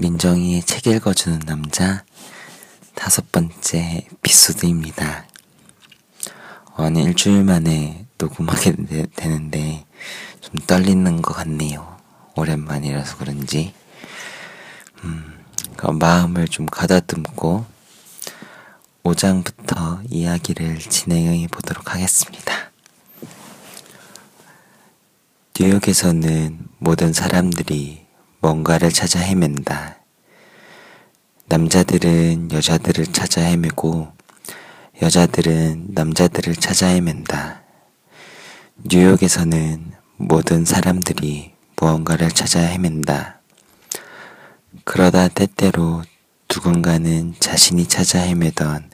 민정이의 책 읽어주는 남자 다섯 번째 에피소드입니다. 어느 일주일 만에 녹음하게 되, 되는데 좀 떨리는 것 같네요. 오랜만이라서 그런지. 음, 그 마음을 좀 가다듬고 5장부터 이야기를 진행해 보도록 하겠습니다. 뉴욕에서는 모든 사람들이 뭔가를 찾아 헤맨다. 남자들은 여자들을 찾아 헤매고 여자들은 남자들을 찾아 헤맨다. 뉴욕에서는 모든 사람들이 무언가를 찾아 헤맨다. 그러다 때때로 누군가는 자신이 찾아 헤매던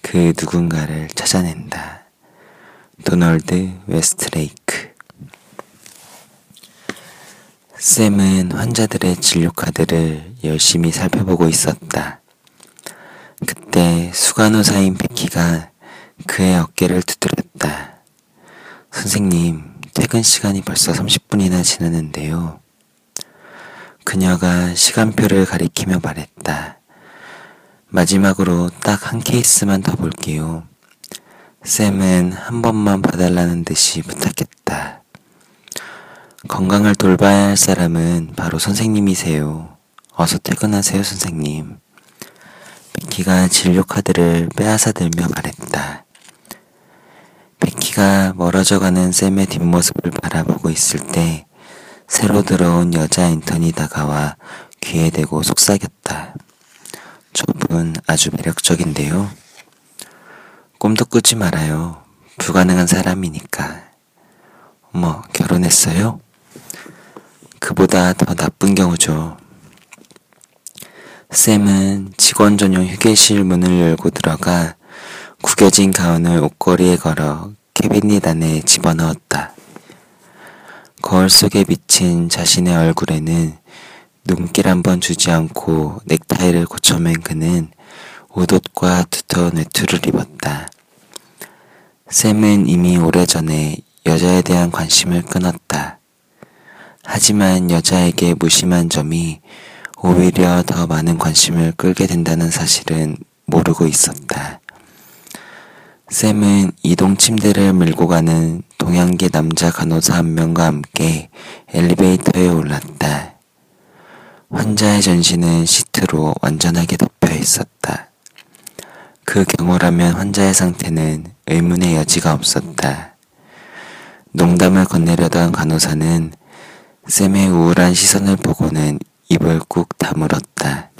그 누군가를 찾아낸다. 도널드 웨스트레이크 샘은 환자들의 진료 카드를 열심히 살펴보고 있었다. 그때 수간호사인 베키가 그의 어깨를 두드렸다. 선생님, 퇴근 시간이 벌써 30분이나 지났는데요. 그녀가 시간표를 가리키며 말했다. 마지막으로 딱 한 케이스만 더 볼게요. 샘은 한 번만 봐달라는 듯이 부탁했다. 건강을 돌봐야 할 사람은 바로 선생님이세요. 어서 퇴근하세요, 선생님. 베키가 진료 카드를 빼앗아 들며 말했다. 베키가 멀어져가는 샘의 뒷모습을 바라보고 있을 때 새로 들어온 여자 인턴이 다가와 귀에 대고 속삭였다. 저분 아주 매력적인데요. 꿈도 꾸지 말아요. 불가능한 사람이니까. 어머, 결혼했어요? 그보다 더 나쁜 경우죠. 샘은 직원 전용 휴게실 문을 열고 들어가 구겨진 가운을 옷걸이에 걸어 캐비닛 안에 집어넣었다. 거울 속에 비친 자신의 얼굴에는 눈길 한번 주지 않고 넥타이를 고쳐맨 그는 옷옷과 두터운 외투를 입었다. 샘은 이미 오래전에 여자에 대한 관심을 끊었다. 하지만 여자에게 무심한 점이 오히려 더 많은 관심을 끌게 된다는 사실은 모르고 있었다. 샘은 이동 침대를 밀고 가는 동양계 남자 간호사 한 명과 함께 엘리베이터에 올랐다. 환자의 전신은 시트로 완전하게 덮여 있었다. 그 경우라면 환자의 상태는 의문의 여지가 없었다. 농담을 건네려던 간호사는 샘의 우울한 시선을 보고는 입을 꾹 다물었다.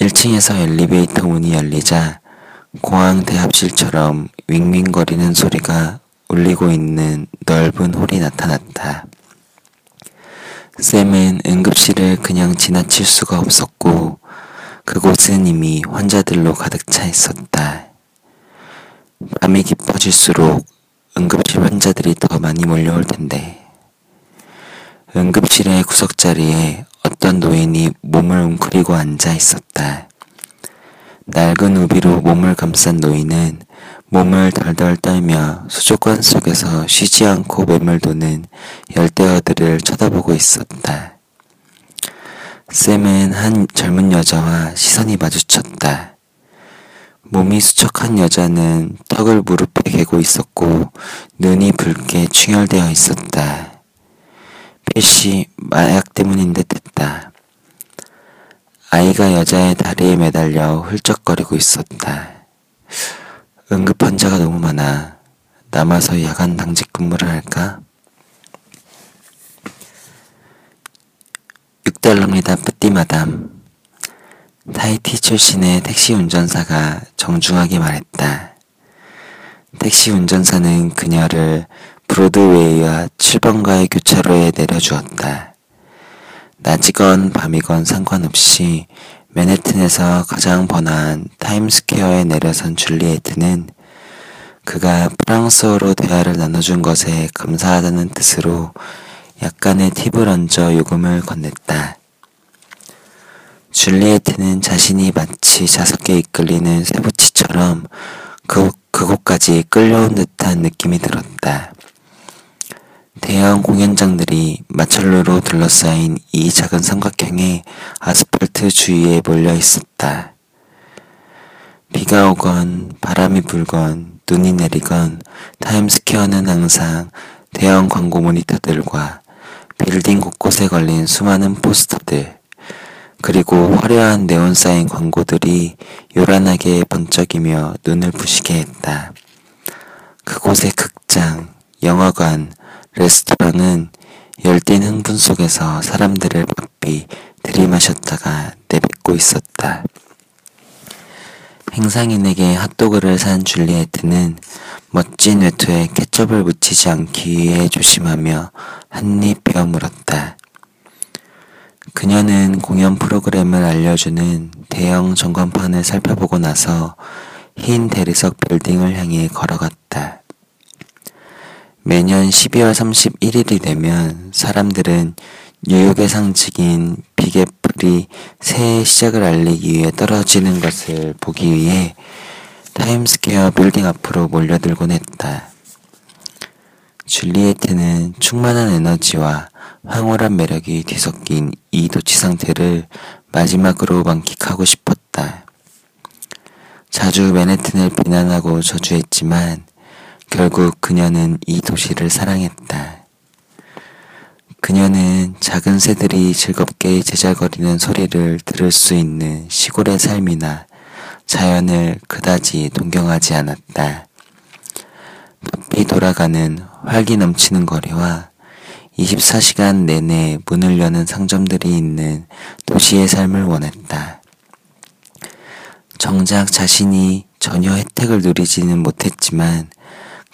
1층에서 엘리베이터 문이 열리자 공항 대합실처럼 윙윙거리는 소리가 울리고 있는 넓은 홀이 나타났다. 샘은 응급실을 그냥 지나칠 수가 없었고 그곳은 이미 환자들로 가득 차 있었다. 밤이 깊어질수록 응급실 환자들이 더 많이 몰려올 텐데. 응급실의 구석자리에 어떤 노인이 몸을 웅크리고 앉아 있었다. 낡은 우비로 몸을 감싼 노인은 몸을 덜덜 떨며 수족관 속에서 쉬지 않고 매물도는 열대어들을 쳐다보고 있었다. 샘은 한 젊은 여자와 시선이 마주쳤다. 몸이 수척한 여자는 턱을 무릎에 개고 있었고 눈이 붉게 충혈되어 있었다. 필시 마약 때문인 듯 했다. 아이가 여자의 다리에 매달려 훌쩍거리고 있었다. 응급 환자가 너무 많아. 남아서 야간 당직 근무를 할까? 6달러입니다, 뿌띠마담. 타이티 출신의 택시 운전사가 정중하게 말했다. 택시 운전사는 그녀를 브로드웨이와 7번가의 교차로에 내려주었다. 낮이건 밤이건 상관없이 맨해튼에서 가장 번화한 타임스퀘어에 내려선 줄리에트는 그가 프랑스어로 대화를 나눠준 것에 감사하다는 뜻으로 약간의 팁을 얹어 요금을 건넸다. 줄리에트는 자신이 마치 자석에 이끌리는 쇠붙이처럼 그, 그곳까지 끌려온 듯한 느낌이 들었다. 대형 공연장들이 마철로로 둘러싸인 이 작은 삼각형의 아스팔트 주위에 몰려 있었다. 비가 오건 바람이 불건 눈이 내리건 타임스퀘어는 항상 대형 광고 모니터들과 빌딩 곳곳에 걸린 수많은 포스터들, 그리고 화려한 네온 사인 광고들이 요란하게 번쩍이며 눈을 부시게 했다. 그곳의 극장, 영화관, 레스토랑은 열띤 흥분 속에서 사람들을 바삐 들이마셨다가 내뱉고 있었다. 행상인에게 핫도그를 산 줄리에트는 멋진 외투에 케첩을 묻히지 않기 위해 조심하며 한입 베어 물었다. 그녀는 공연 프로그램을 알려주는 대형 전광판을 살펴보고 나서 흰 대리석 빌딩을 향해 걸어갔다. 매년 12월 31일이 되면 사람들은 뉴욕의 상징인 Big Apple이 새해 시작을 알리기 위해 떨어지는 것을 보기 위해 타임스퀘어 빌딩 앞으로 몰려들곤 했다. 줄리에트는 충만한 에너지와 황홀한 매력이 뒤섞인 이 도취 상태를 마지막으로 만끽하고 싶었다. 자주 맨해튼을 비난하고 저주했지만 결국 그녀는 이 도시를 사랑했다. 그녀는 작은 새들이 즐겁게 제잘거리는 소리를 들을 수 있는 시골의 삶이나 자연을 그다지 동경하지 않았다. 바삐 돌아가는 활기 넘치는 거리와 24시간 내내 문을 여는 상점들이 있는 도시의 삶을 원했다. 정작 자신이 전혀 혜택을 누리지는 못했지만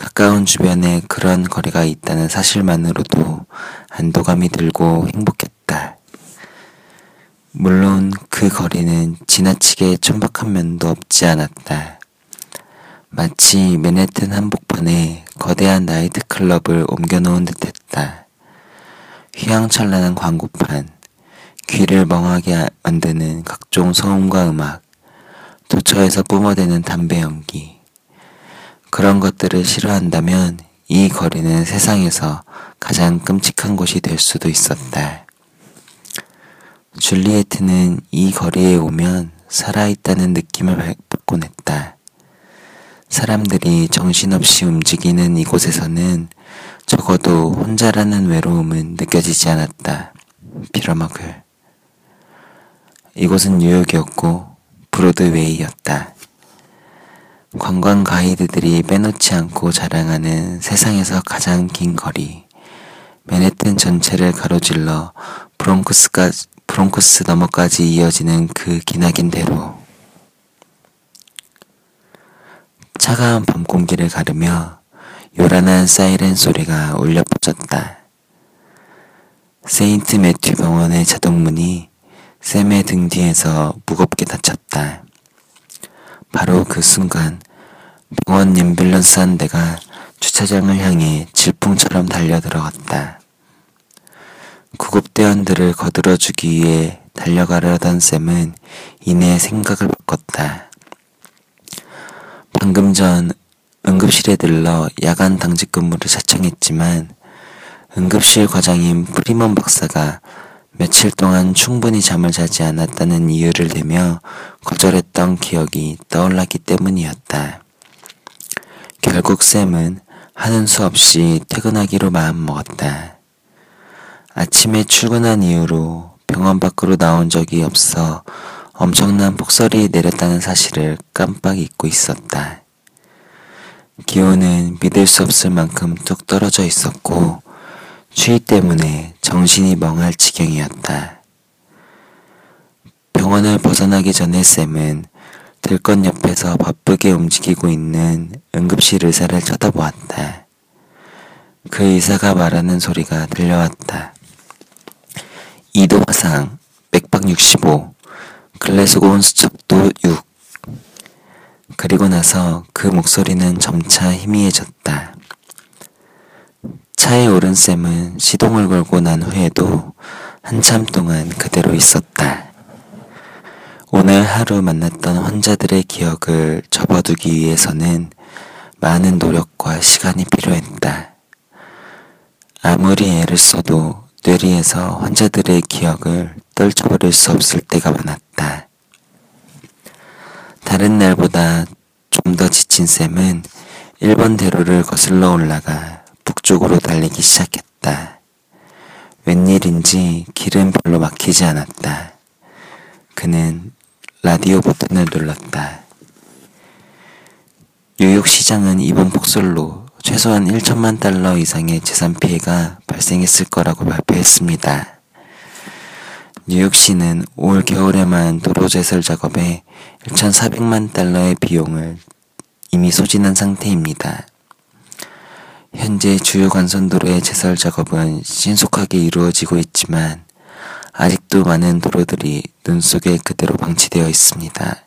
가까운 주변에 그런 거리가 있다는 사실만으로도 안도감이 들고 행복했다. 물론 그 거리는 지나치게 천박한 면도 없지 않았다. 마치 맨해튼 한복판에 거대한 나이트클럽을 옮겨놓은 듯했다. 휘황찬란한 광고판, 귀를 멍하게 만드는 각종 소음과 음악, 도처에서 뿜어대는 담배 연기, 그런 것들을 싫어한다면 이 거리는 세상에서 가장 끔찍한 곳이 될 수도 있었다. 줄리에트는 이 거리에 오면 살아있다는 느낌을 받곤 했다. 사람들이 정신없이 움직이는 이곳에서는 적어도 혼자라는 외로움은 느껴지지 않았다. 빌어먹을. 이곳은 뉴욕이었고 브로드웨이였다. 관광 가이드들이 빼놓지 않고 자랑하는 세상에서 가장 긴 거리. 맨해튼 전체를 가로질러 브롱크스까지, 브롱크스 너머까지 이어지는 그 기나긴 대로. 차가운 밤 공기를 가르며 요란한 사이렌 소리가 울려 퍼졌다. 세인트 매튜 병원의 자동문이 샘의 등 뒤에서 무겁게 닫혔다. 바로 그 순간 병원 앰뷸런스 한 대가 주차장을 향해 질풍처럼 달려들어갔다. 구급대원들을 거들어주기 위해 달려가려던 쌤은 이내 생각을 바꿨다. 방금 전 응급실에 들러 야간 당직 근무를 자청했지만 응급실 과장인 프리먼 박사가 며칠 동안 충분히 잠을 자지 않았다는 이유를 대며 거절했던 기억이 떠올랐기 때문이었다. 결국 샘은 하는 수 없이 퇴근하기로 마음먹었다. 아침에 출근한 이후로 병원 밖으로 나온 적이 없어 엄청난 폭설이 내렸다는 사실을 깜빡 잊고 있었다. 기온은 믿을 수 없을 만큼 뚝 떨어져 있었고 추위 때문에 정신이 멍할 지경이었다. 병원을 벗어나기 전에 쌤은 들것 옆에서 바쁘게 움직이고 있는 응급실 의사를 쳐다보았다. 그 의사가 말하는 소리가 들려왔다. 이도 화상, 맥박 65, 글래스고온 수첩도 6. 그리고 나서 그 목소리는 점차 희미해졌다. 차에 오른 쌤은 시동을 걸고 난 후에도 한참 동안 그대로 있었다. 오늘 하루 만났던 환자들의 기억을 접어두기 위해서는 많은 노력과 시간이 필요했다. 아무리 애를 써도 뇌리에서 환자들의 기억을 떨쳐버릴 수 없을 때가 많았다. 다른 날보다 좀 더 지친 쌤은 1번 대로를 거슬러 올라가 북쪽으로 달리기 시작했다. 웬일인지 길은 별로 막히지 않았다. 그는 라디오 버튼을 눌렀다. 뉴욕 시장은 이번 폭설로 최소한 1천만 달러 이상의 재산 피해가 발생했을 거라고 발표했습니다. 뉴욕시는 올 겨울에만 도로 제설 작업에 1,400만 달러의 비용을 이미 소진한 상태입니다. 현재 주요 관선도로의 제설 작업은 신속하게 이루어지고 있지만 아직도 많은 도로들이 눈 속에 그대로 방치되어 있습니다.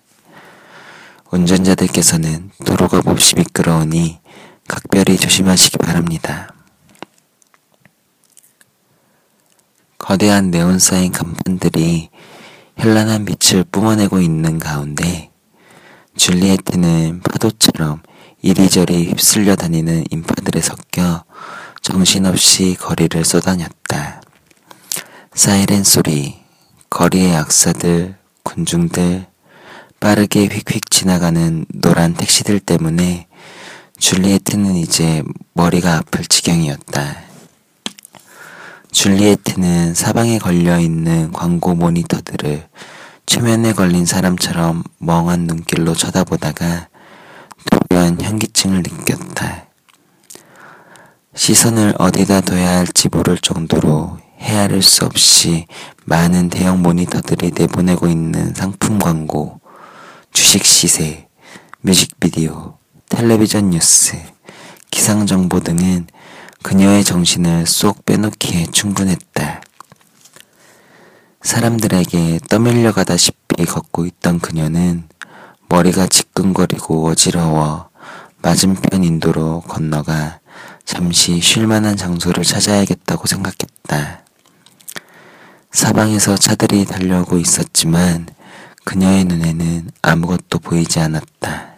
운전자들께서는 도로가 몹시 미끄러우니 각별히 조심하시기 바랍니다. 거대한 네온 사인 간판들이 현란한 빛을 뿜어내고 있는 가운데 줄리에트는 파도처럼 이리저리 휩쓸려 다니는 인파들에 섞여 정신없이 거리를 쏘다녔다. 사이렌 소리, 거리의 악사들, 군중들, 빠르게 휙휙 지나가는 노란 택시들 때문에 줄리에트는 이제 머리가 아플 지경이었다. 줄리에트는 사방에 걸려 있는 광고 모니터들을 최면에 걸린 사람처럼 멍한 눈길로 쳐다보다가 돌연 현기증을 느꼈다. 시선을 어디다 둬야 할지 모를 정도로 헤아릴 수 없이 많은 대형 모니터들이 내보내고 있는 상품 광고, 주식 시세, 뮤직비디오, 텔레비전 뉴스, 기상정보 등은 그녀의 정신을 쏙 빼놓기에 충분했다. 사람들에게 떠밀려가다시피 걷고 있던 그녀는 머리가 지끈거리고 어지러워 맞은편 인도로 건너가 잠시 쉴 만한 장소를 찾아야겠다고 생각했다. 사방에서 차들이 달려오고 있었지만 그녀의 눈에는 아무것도 보이지 않았다.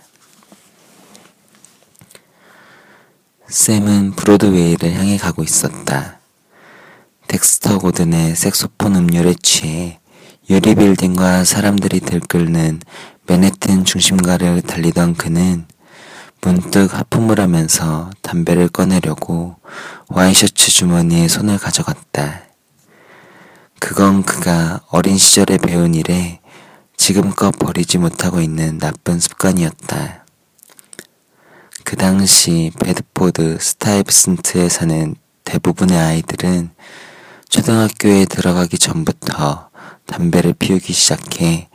샘은 브로드웨이를 향해 가고 있었다. 덱스터 고든의 색소폰 음료에 취해 유리 빌딩과 사람들이 들끓는 맨해튼 중심가를 달리던 그는 문득 하품을 하면서 담배를 꺼내려고 와이셔츠 주머니에 손을 가져갔다. 그건 그가 어린 시절에 배운 이래 지금껏 버리지 못하고 있는 나쁜 습관이었다. 그 당시 베드포드 스타이브슨트에 사는 대부분의 아이들은 초등학교에 들어가기 전부터 담배를 피우기 시작해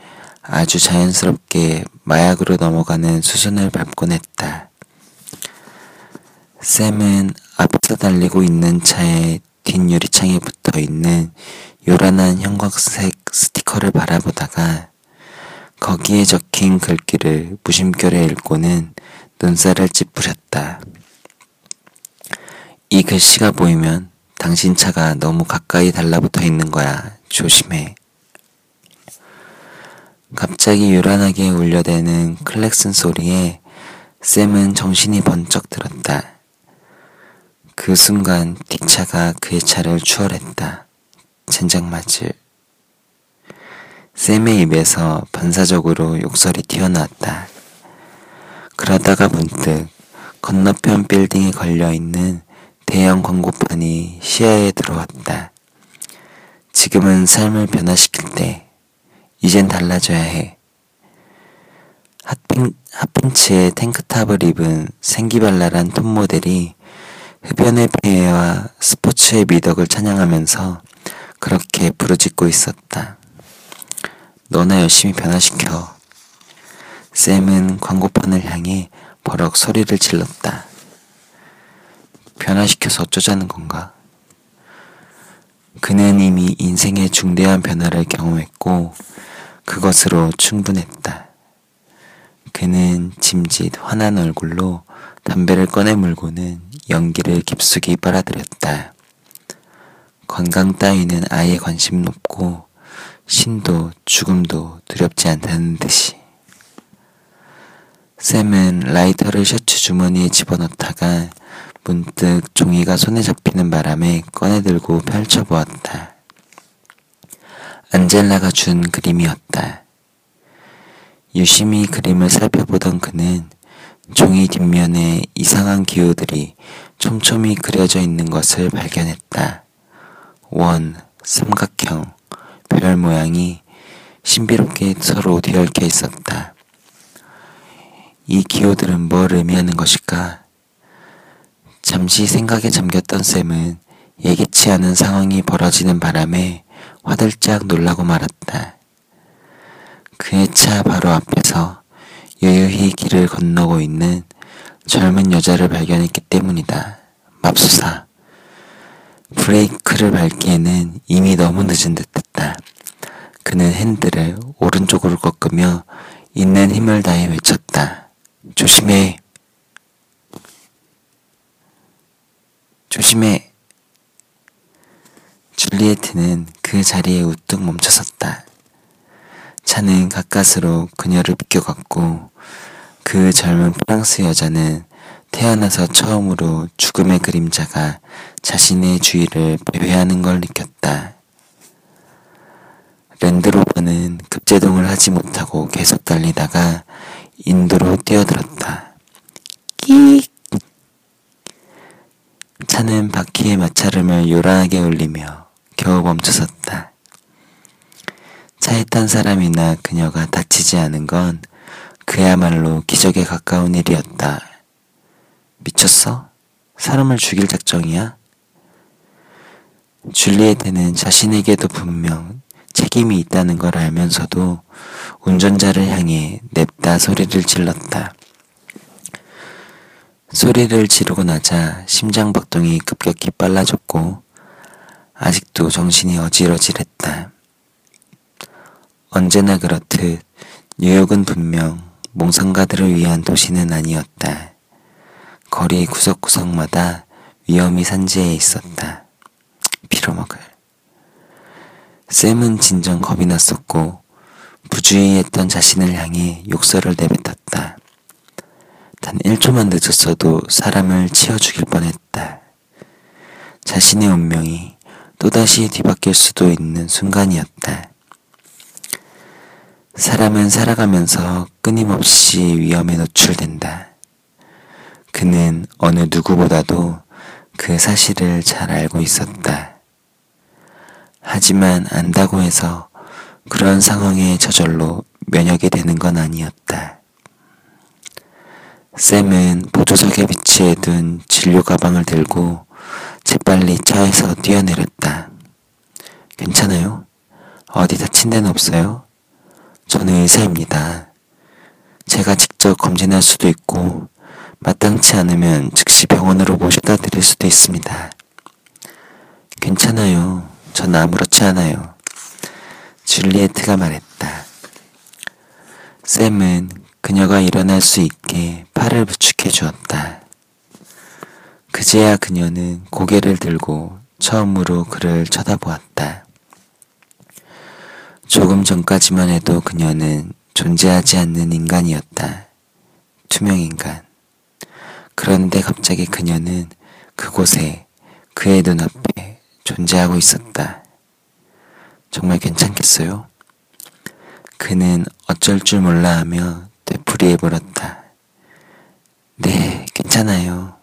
아주 자연스럽게 마약으로 넘어가는 수순을 밟곤 했다. 샘은 앞서 달리고 있는 차의 뒷유리창에 붙어 있는 요란한 형광색 스티커를 바라보다가 거기에 적힌 글귀를 무심결에 읽고는 눈살을 찌푸렸다. 이 글씨가 보이면 당신 차가 너무 가까이 달라붙어 있는 거야. 조심해. 갑자기 요란하게 울려대는 클렉슨 소리에 샘은 정신이 번쩍 들었다. 그 순간 뒷차가 그의 차를 추월했다. 젠장 맞을. 샘의 입에서 반사적으로 욕설이 튀어나왔다. 그러다가 문득 건너편 빌딩에 걸려있는 대형 광고판이 시야에 들어왔다. 지금은 삶을 변화시킬 때, 이젠 달라져야 해. 핫핑, 핫핑치에 탱크탑을 입은 생기발랄한 톱 모델이 흡연의 폐해와 스포츠의 미덕을 찬양하면서 그렇게 부르짖고 있었다. 너나 열심히 변화시켜. 샘은 광고판을 향해 버럭 소리를 질렀다. 변화시켜서 어쩌자는 건가? 그는 이미 인생의 중대한 변화를 경험했고 그것으로 충분했다. 그는 짐짓 환한 얼굴로 담배를 꺼내 물고는 연기를 깊숙이 빨아들였다. 건강 따위는 아예 관심 높고 신도 죽음도 두렵지 않다는 듯이. 샘은 라이터를 셔츠 주머니에 집어넣다가 문득 종이가 손에 잡히는 바람에 꺼내들고 펼쳐보았다. 안젤라가 준 그림이었다. 유심히 그림을 살펴보던 그는 종이 뒷면에 이상한 기호들이 촘촘히 그려져 있는 것을 발견했다. 원, 삼각형, 별 모양이 신비롭게 서로 뒤얽혀 있었다. 이 기호들은 뭘 의미하는 것일까? 잠시 생각에 잠겼던 샘은 예기치 않은 상황이 벌어지는 바람에 화들짝 놀라고 말았다. 그의 차 바로 앞에서 여유히 길을 건너고 있는 젊은 여자를 발견했기 때문이다. 맙소사. 브레이크를 밟기에는 이미 너무 늦은 듯 했다. 그는 핸들을 오른쪽으로 꺾으며 있는 힘을 다해 외쳤다. 조심해. 조심해. 줄리에트는 그 자리에 우뚝 멈춰섰다. 차는 가까스로 그녀를 비껴갔고 그 젊은 프랑스 여자는 태어나서 처음으로 죽음의 그림자가 자신의 주위를 배회하는 걸 느꼈다. 랜드로버는 급제동을 하지 못하고 계속 달리다가 인도로 뛰어들었다. 끼익! 차는 바퀴의 마찰음을 요란하게 울리며 겨우 멈춰섰다. 차에 탄 사람이나 그녀가 다치지 않은 건 그야말로 기적에 가까운 일이었다. 미쳤어? 사람을 죽일 작정이야? 줄리에트는 자신에게도 분명 책임이 있다는 걸 알면서도 운전자를 향해 냅다 소리를 질렀다. 소리를 지르고 나자 심장 박동이 급격히 빨라졌고 아직도 정신이 어지러질했다. 언제나 그렇듯 뉴욕은 분명 몽상가들을 위한 도시는 아니었다. 거리 구석구석마다 위험이 산재해 있었다. 빌어먹을. 샘은 진정 겁이 났었고 부주의했던 자신을 향해 욕설을 내뱉었다. 단 1초만 늦었어도 사람을 치워 죽일 뻔했다. 자신의 운명이 또다시 뒤바뀔 수도 있는 순간이었다. 사람은 살아가면서 끊임없이 위험에 노출된다. 그는 어느 누구보다도 그 사실을 잘 알고 있었다. 하지만 안다고 해서 그런 상황에 저절로 면역이 되는 건 아니었다. 샘은 보조석에 비치해 둔 진료 가방을 들고 재빨리 차에서 뛰어내렸다. 괜찮아요? 어디 다친 데는 없어요? 저는 의사입니다. 제가 직접 검진할 수도 있고 마땅치 않으면 즉시 병원으로 모셔다 드릴 수도 있습니다. 괜찮아요. 전 아무렇지 않아요. 줄리에트가 말했다. 샘은 그녀가 일어날 수 있게 팔을 부축해 주었다. 그제야 그녀는 고개를 들고 처음으로 그를 쳐다보았다. 조금 전까지만 해도 그녀는 존재하지 않는 인간이었다. 투명인간. 그런데 갑자기 그녀는 그곳에 그의 눈앞에 존재하고 있었다. 정말 괜찮겠어요? 그는 어쩔 줄 몰라 하며 되풀이해 버렸다. 네, 괜찮아요.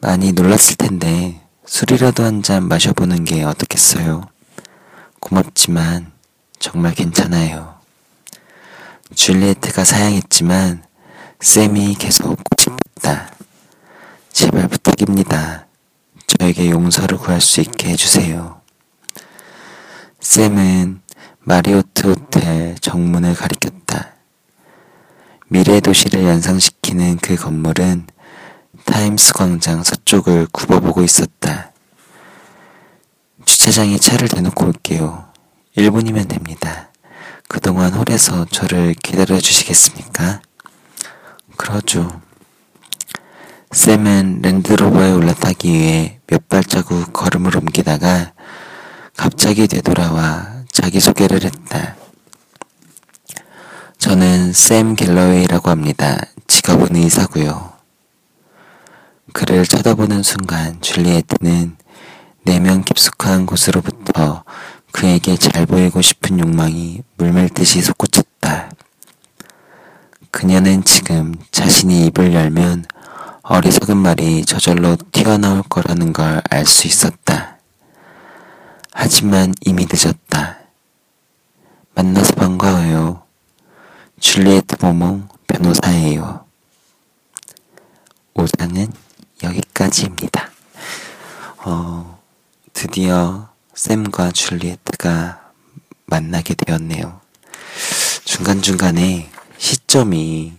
많이 놀랐을 텐데 술이라도 한 잔 마셔보는 게 어떻겠어요? 고맙지만 정말 괜찮아요. 줄리에트가 사양했지만 쌤이 계속 꼬집었다. 제발 부탁입니다. 저에게 용서를 구할 수 있게 해주세요. 쌤은 마리오트 호텔 정문을 가리켰다. 미래 도시를 연상시키는 그 건물은 타임스 광장 서쪽을 굽어보고 있었다. 주차장에 차를 대놓고 올게요. 1분이면 됩니다. 그동안 홀에서 저를 기다려 주시겠습니까? 그러죠. 샘은 랜드로버에 올라타기 위해 몇 발자국 걸음을 옮기다가 갑자기 되돌아와 자기소개를 했다. 저는 샘 갤러웨이라고 합니다. 직업은 의사고요. 그를 쳐다보는 순간 줄리에트는 내면 깊숙한 곳으로부터 그에게 잘 보이고 싶은 욕망이 물밀듯이 솟구쳤다. 그녀는 지금 자신이 입을 열면 어리석은 말이 저절로 튀어나올 거라는 걸 알 수 있었다. 하지만 이미 늦었다. 만나서 반가워요. 줄리에트 모몽 변호사예요. 5장은 여기까지입니다. 어, 드디어 샘과 줄리에트가 만나게 되었네요. 중간중간에 시점이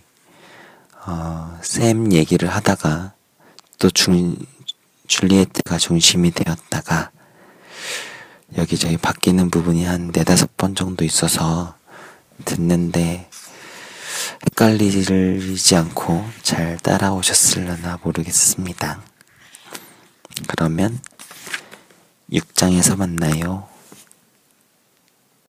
어, 샘 얘기를 하다가 또 중, 줄리에트가 중심이 되었다가 여기저기 바뀌는 부분이 한 네다섯 번 정도 있어서 듣는데 헷갈리지 않고 잘 따라오셨을려나 모르겠습니다. 그러면 6장에서 만나요.